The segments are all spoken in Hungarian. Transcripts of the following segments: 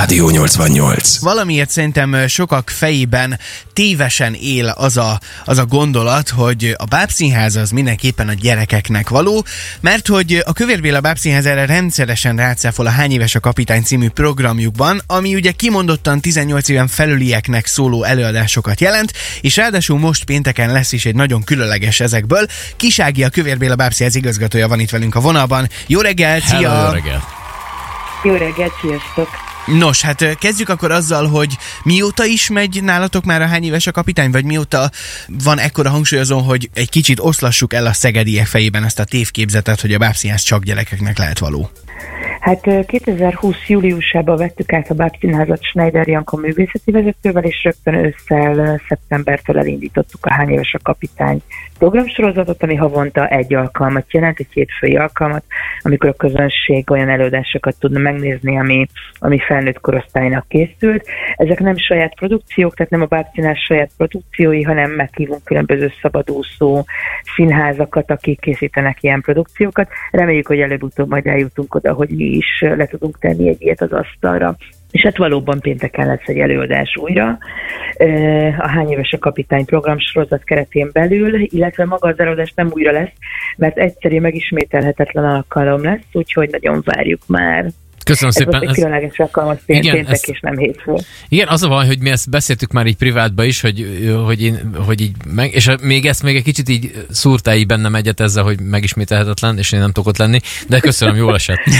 Rádió 88. Valamiért szerintem sokak fejében tévesen él az a, az a gondolat, hogy a bábszínház az mindenképpen a gyerekeknek való, mert hogy a Kövér Béla bábszínház erre rendszeresen rácáfol a Hány éves a kapitány című programjukban, ami ugye kimondottan 18 éven felülieknek szóló előadásokat jelent, és ráadásul most pénteken lesz is egy nagyon különleges ezekből. Kisági a Kövér Béla bábszínház igazgatója van itt velünk a vonalban. Jó reggelt, szia! Hello, jó reggelt! Jó reggelt, sziasztok! Nos, hát kezdjük akkor azzal, hogy mióta is megy nálatok már a hány éves a kapitány, vagy mióta van ekkora hangsúlyozó, hogy egy kicsit oszlassuk el a szegediek fejében ezt a tévképzetet, hogy a bábszínház csak gyerekeknek lehet való? Hát 2020. júliusában vettük át a Bábszínházat Schneider Janka művészeti vezetővel, és rögtön ősszel, szeptembertől elindítottuk a Hány éves a kapitány programsorozatot, ami havonta egy alkalmat jelent, egy hétfői alkalmat, amikor a közönség olyan előadásokat tudna megnézni, ami, ami felnőtt korosztálynak készült. Ezek nem saját produkciók, tehát nem a Bábszínház saját produkciói, hanem meghívunk különböző szabadúszó színházakat, akik készítenek ilyen produkciókat. Reméljük, hogy előbb-utóbb majd eljutunk oda, hogy mi is le tudunk tenni egy ilyet az asztalra. És hát valóban pénteken lesz egy előadás újra a Hány éves a kapitány program sorozat keretén belül, illetve maga az előadás nem újra lesz, mert egyszerű megismételhetetlen alkalom lesz, úgyhogy nagyon várjuk már. Köszönöm Ez szépen. Ez egy különleges alkalmat Igen, péntek ezt- és nem hétfő. Igen, az a van, hogy mi ezt beszéltük már így privátban is, hogy, hogy, én, hogy így meg, és még ezt még egy kicsit így szúrtál így bennem egyet ezzel, hogy megismételhetetlen, és én nem tudok ott lenni, de köszönöm, jól esett.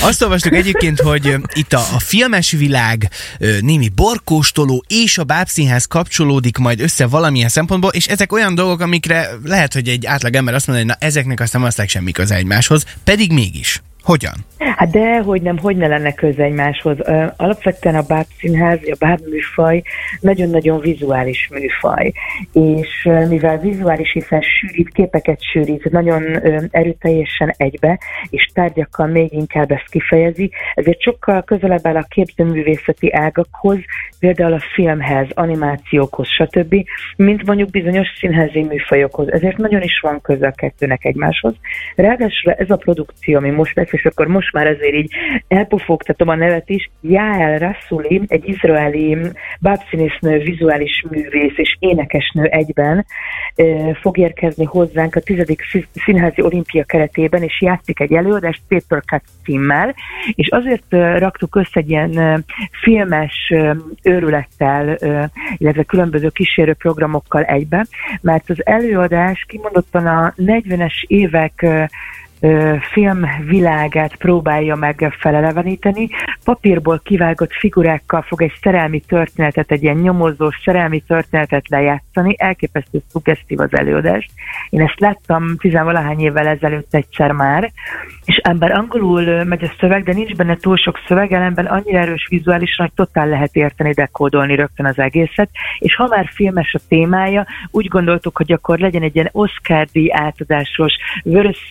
Azt olvastuk egyébként, hogy itt a, a filmes világ némi borkóstoló és a bábszínház kapcsolódik majd össze valamilyen szempontból, és ezek olyan dolgok, amikre lehet, hogy egy átlag ember azt mondja, hogy na ezeknek aztán aztán semmi köze egymáshoz, pedig mégis. Hogyan? Hát de, hogy nem, hogy ne lenne köze egymáshoz. Alapvetően a bábszínház, a bábműfaj nagyon-nagyon vizuális műfaj, és mivel vizuális, hiszen sűrít, képeket sűrít, nagyon erőteljesen egybe, és tárgyakkal még inkább ezt kifejezi, ezért sokkal közelebb áll a képzőművészeti ágakhoz, például a filmhez, animációkhoz, stb., mint mondjuk bizonyos színházi műfajokhoz. Ezért nagyon is van köze a kettőnek egymáshoz. Ráadásul ez a produkció, ami most lesz, és akkor most már ezért így elpofogtatom a nevet is, Jael Rassuli, egy izraeli bábszínésznő, vizuális művész és énekesnő egyben fog érkezni hozzánk a 10. Szí- színházi olimpia keretében, és játszik egy előadást Paper Cut címmel, és azért raktuk össze egy ilyen filmes őrülettel, illetve különböző kísérő programokkal egybe, mert az előadás kimondottan a 40-es évek filmvilágát próbálja meg feleleveníteni. Papírból kivágott figurákkal fog egy szerelmi történetet, egy ilyen nyomozós szerelmi történetet lejátszani. Elképesztő szuggesztív az előadást. Én ezt láttam tizenvalahány évvel ezelőtt egyszer már, és ember angolul megy a szöveg, de nincs benne túl sok szöveg, ellenben annyira erős vizuálisan, hogy totál lehet érteni, dekódolni rögtön az egészet. És ha már filmes a témája, úgy gondoltuk, hogy akkor legyen egy ilyen Oscar-díj átadásos, vörös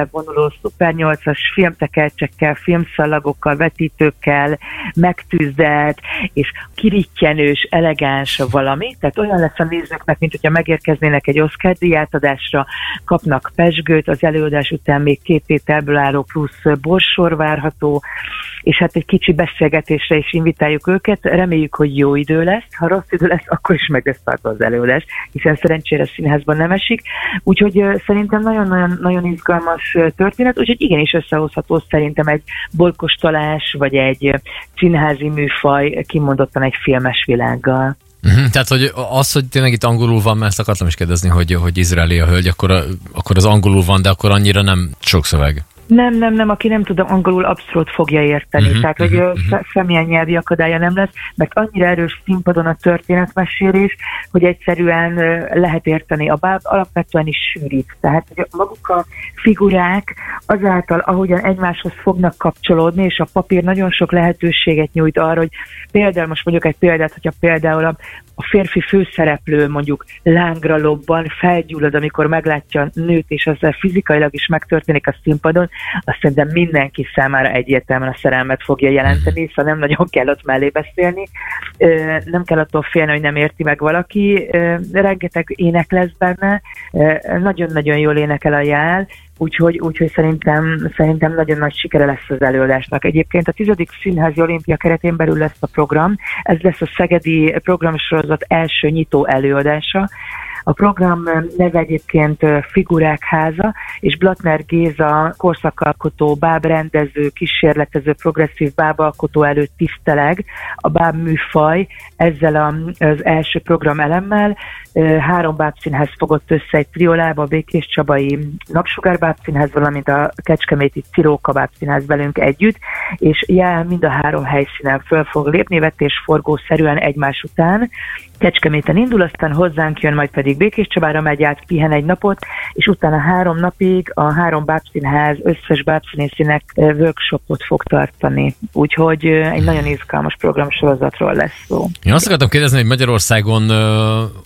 szőnyegembe vonuló, szuper 8-as filmtekercsekkel, filmszalagokkal, vetítőkkel, megtűzdelt, és kirittyenős, elegáns valami. Tehát olyan lesz a nézőknek, mint hogyha megérkeznének egy Oscar díj átadásra, kapnak pesgőt, az előadás után még két ételből álló plusz borsor várható, és hát egy kicsi beszélgetésre is invitáljuk őket. Reméljük, hogy jó idő lesz. Ha rossz idő lesz, akkor is meg lesz tartva az előadás, hiszen szerencsére színházban nem esik. Úgyhogy szerintem nagyon-nagyon nagyon izgalmas ö, történet, úgyhogy igenis összehozható szerintem egy bolkostolás, vagy egy színházi műfaj kimondottan egy filmes világgal. Uh-huh. Tehát, hogy az, hogy tényleg itt angolul van, mert ezt akartam is kérdezni, hogy, hogy izraeli a hölgy, akkor, akkor az angolul van, de akkor annyira nem sok szöveg. Nem, nem, nem, aki nem tud angolul, abszolút fogja érteni. Uh-huh, Tehát, hogy uh-huh, semmilyen nyelvi akadálya nem lesz, mert annyira erős színpadon a történetmesélés, hogy egyszerűen lehet érteni. A báb alapvetően is sűrít. Tehát, hogy maguk a figurák azáltal, ahogyan egymáshoz fognak kapcsolódni, és a papír nagyon sok lehetőséget nyújt arra, hogy például, most mondjuk egy példát, hogyha például a, a férfi főszereplő mondjuk lángra lobban, felgyullad, amikor meglátja a nőt, és ezzel fizikailag is megtörténik a színpadon, azt szerintem mindenki számára egyértelműen a szerelmet fogja jelenteni, szóval nem nagyon kell ott mellé beszélni. Nem kell attól félni, hogy nem érti meg valaki. Rengeteg ének lesz benne, nagyon-nagyon jól énekel a jel, úgyhogy, úgyhogy szerintem, szerintem nagyon nagy sikere lesz az előadásnak. Egyébként a tizedik Színházi Olimpia keretén belül lesz a program, ez lesz a Szegedi programsorozat első nyitó előadása, a program neve egyébként Figurák háza, és Blatner Géza korszakalkotó, bábrendező, kísérletező, progresszív bábalkotó előtt tiszteleg a báb műfaj ezzel az első program elemmel. Három bábszínház fogott össze egy triolába, a Békés Csabai Napsugár bábszínház, valamint a Kecskeméti Ciróka bábszínház velünk együtt, és jel mind a három helyszínen föl fog lépni, vetésforgószerűen egymás után. Kecskeméten indul, aztán hozzánk jön, majd pedig Békés Csabára megy át, pihen egy napot, és utána három napig a három bábszínház összes bábszínészének workshopot fog tartani. Úgyhogy egy nagyon izgalmas programsorozatról lesz szó. Én azt akartam kérdezni, hogy Magyarországon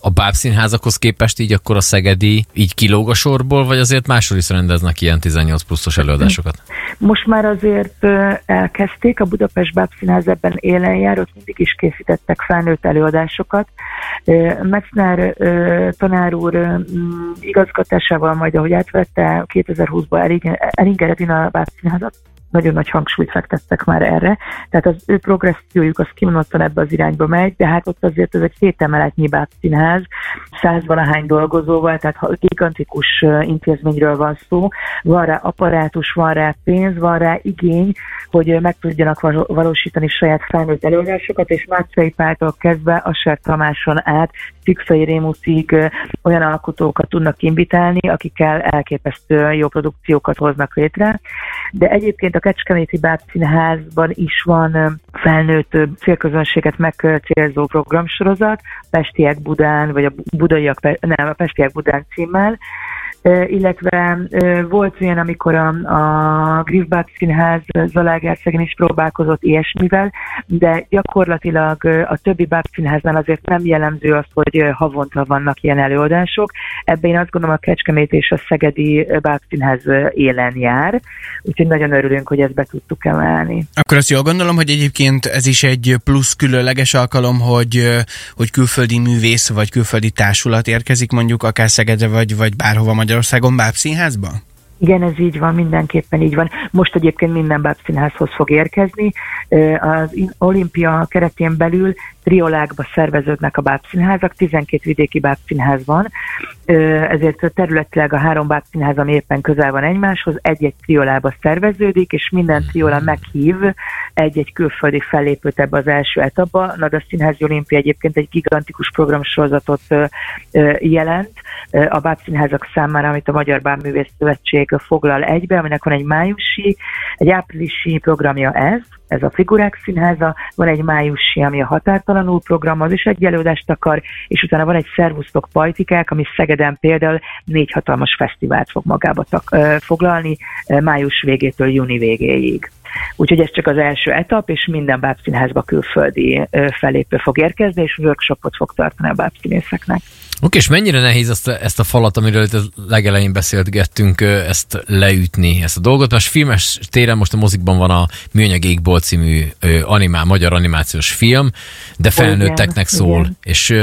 a bábszínházakhoz képest így akkor a Szegedi így kilóg a sorból, vagy azért máshol is rendeznek ilyen 18 pluszos előadásokat? Most már azért elkezdték, a Budapest Bábszínház ebben élen jár, ott mindig is készítettek felnőtt előadásokat, Metzner tanár úr igazgatásával majd, ahogy átvette 2020-ban Elinger a Bábszínházat, nagyon nagy hangsúlyt fektettek már erre, tehát az ő progressziójuk az kimondottan ebbe az irányba megy, de hát ott azért ez egy két emeletnyi bábszínház, százvalahány dolgozóval, tehát ha gigantikus intézményről van szó, van rá apparátus, van rá pénz, van rá igény, hogy meg tudjanak valósítani saját felnőtt előadásokat, és Mácsai Páltól kezdve Asser Tamáson át Fixai Rémuszig olyan alkotókat tudnak invitálni, akikkel elképesztő jó produkciókat hoznak létre. De egyébként a Kecskeméti Bábszínházban is van felnőtt célközönséget megcélzó programsorozat, Pestiek Budán, vagy a Budaiak, nem, a Pestiek Budán címmel, illetve volt olyan, amikor a, a Griffbach Színház Zalágárszegen is próbálkozott ilyesmivel, de gyakorlatilag a többi Bach Színháznál azért nem jellemző az, hogy havonta vannak ilyen előadások. Ebben én azt gondolom a Kecskemét és a Szegedi Bach Színház élen jár, úgyhogy nagyon örülünk, hogy ezt be tudtuk emelni. Akkor azt jól gondolom, hogy egyébként ez is egy plusz különleges alkalom, hogy, hogy külföldi művész vagy külföldi társulat érkezik mondjuk akár Szegedre vagy, vagy bárhova magyar Magyarországon bábszínházba? Igen, ez így van, mindenképpen így van. Most egyébként minden bábszínházhoz fog érkezni. Az olimpia keretén belül triolákba szerveződnek a bábszínházak, 12 vidéki bábszínház van, ezért területileg a három bábszínház, ami éppen közel van egymáshoz, egy-egy triolába szerveződik, és minden triola meghív egy-egy külföldi fellépőt ebbe az első etapba. Na, a Színházi Olimpia egyébként egy gigantikus programsorozatot jelent a bábszínházak számára, amit a Magyar Bábművész Szövetség foglal egybe, aminek van egy májusi, egy áprilisi programja ez, ez a Figurák Színháza, van egy májusi, ami a Határtalanul program, az is egy előadást akar, és utána van egy Szervusztok Pajtikák, ami Szegeden például négy hatalmas fesztivált fog magába tak, foglalni május végétől júni végéig. Úgyhogy ez csak az első etap, és minden bábszínházba külföldi fellépő fog érkezni, és workshopot fog tartani a bábszínészeknek. Oké, és mennyire nehéz ezt a, ezt a falat, amiről itt legelején beszélgettünk, ezt leütni, ezt a dolgot? Most filmes téren most a mozikban van a Műanyag Égból című animál, magyar animációs film, de felnőtteknek igen, szól, igen. és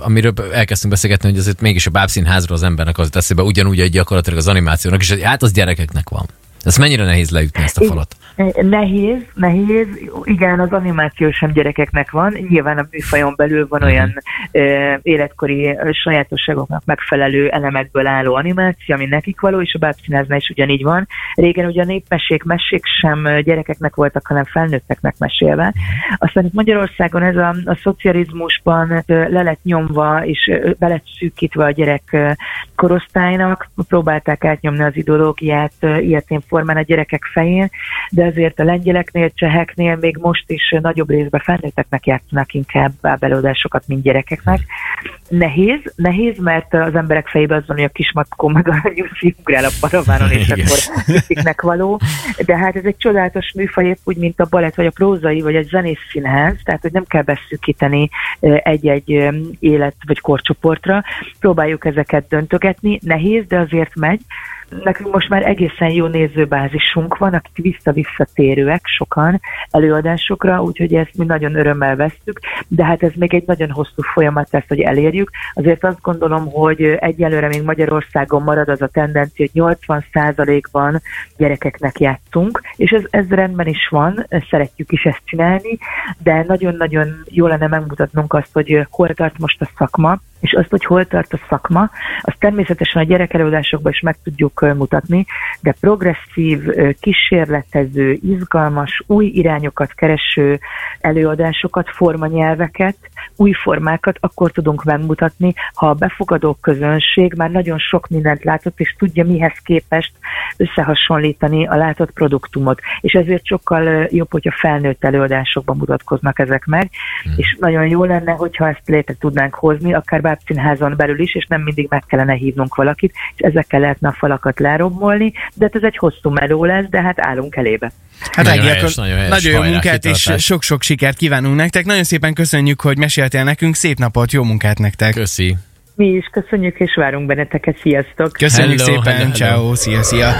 amiről elkezdtünk beszélgetni, hogy azért mégis a bábszínházról az embernek az eszébe ugyanúgy egy gyakorlatilag az animációnak, és hát az gyerekeknek van. Ez mennyire nehéz leütni ezt a falat? Nehéz, nehéz. Igen, az animáció sem gyerekeknek van. Nyilván a műfajon belül van uh-huh. olyan e, életkori sajátosságoknak megfelelő elemekből álló animáció, ami nekik való, és a bábszínáznál is ugyanígy van. Régen ugye a népmesék, mesék sem gyerekeknek voltak, hanem felnőtteknek mesélve. Mhm. Aztán itt Magyarországon ez a, a szocializmusban le lett nyomva, és be lett szűkítve a gyerek korosztálynak, próbálták átnyomni az ideológiát ilyetén formán a gyerekek fején, de azért a lengyeleknél, cseheknél még most is nagyobb részben felnőtteknek játszanak inkább belőadásokat, mint gyerekeknek. Nehéz, nehéz, mert az emberek fejében az van, hogy a kismatkó meg a nyuszi ugrál a paravánon, és akkor kiknek való. De hát ez egy csodálatos műfaj, épp úgy, mint a balett, vagy a prózai, vagy a zenész színház, tehát hogy nem kell beszűkíteni egy-egy élet vagy korcsoportra. Próbáljuk ezeket döntögetni. Nehéz, de azért megy nekünk most már egészen jó nézőbázisunk van, akik vissza-visszatérőek sokan előadásokra, úgyhogy ezt mi nagyon örömmel vesztük, de hát ez még egy nagyon hosszú folyamat lesz, hogy elérjük. Azért azt gondolom, hogy egyelőre még Magyarországon marad az a tendencia, hogy 80%-ban gyerekeknek játszunk, és ez, ez rendben is van, szeretjük is ezt csinálni, de nagyon-nagyon jó lenne megmutatnunk azt, hogy hol tart most a szakma, és azt, hogy hol tart a szakma, azt természetesen a gyerekelőadásokban is meg tudjuk mutatni, de progresszív, kísérletező, izgalmas, új irányokat kereső előadásokat, formanyelveket, új formákat akkor tudunk megmutatni, ha a befogadó közönség már nagyon sok mindent látott, és tudja mihez képest összehasonlítani a látott produktumot. És ezért sokkal jobb, hogyha felnőtt előadásokban mutatkoznak ezek meg, hmm. és nagyon jó lenne, hogyha ezt létre tudnánk hozni, akár bábszínházon belül is, és nem mindig meg kellene hívnunk valakit, és ezekkel lehetne a falakat lerombolni, de hát ez egy hosszú meló lesz, de hát állunk elébe. Hát nagyon, helyes, nagyon, helyes, nagyon jó munkát és sok-sok sikert kívánunk nektek. Nagyon szépen köszönjük, hogy meséltél nekünk. Szép napot, jó munkát nektek. Köszi. Mi is köszönjük, és várunk benneteket. Sziasztok! Köszönjük hello, szépen, hello, hello. ciao, szia, szia!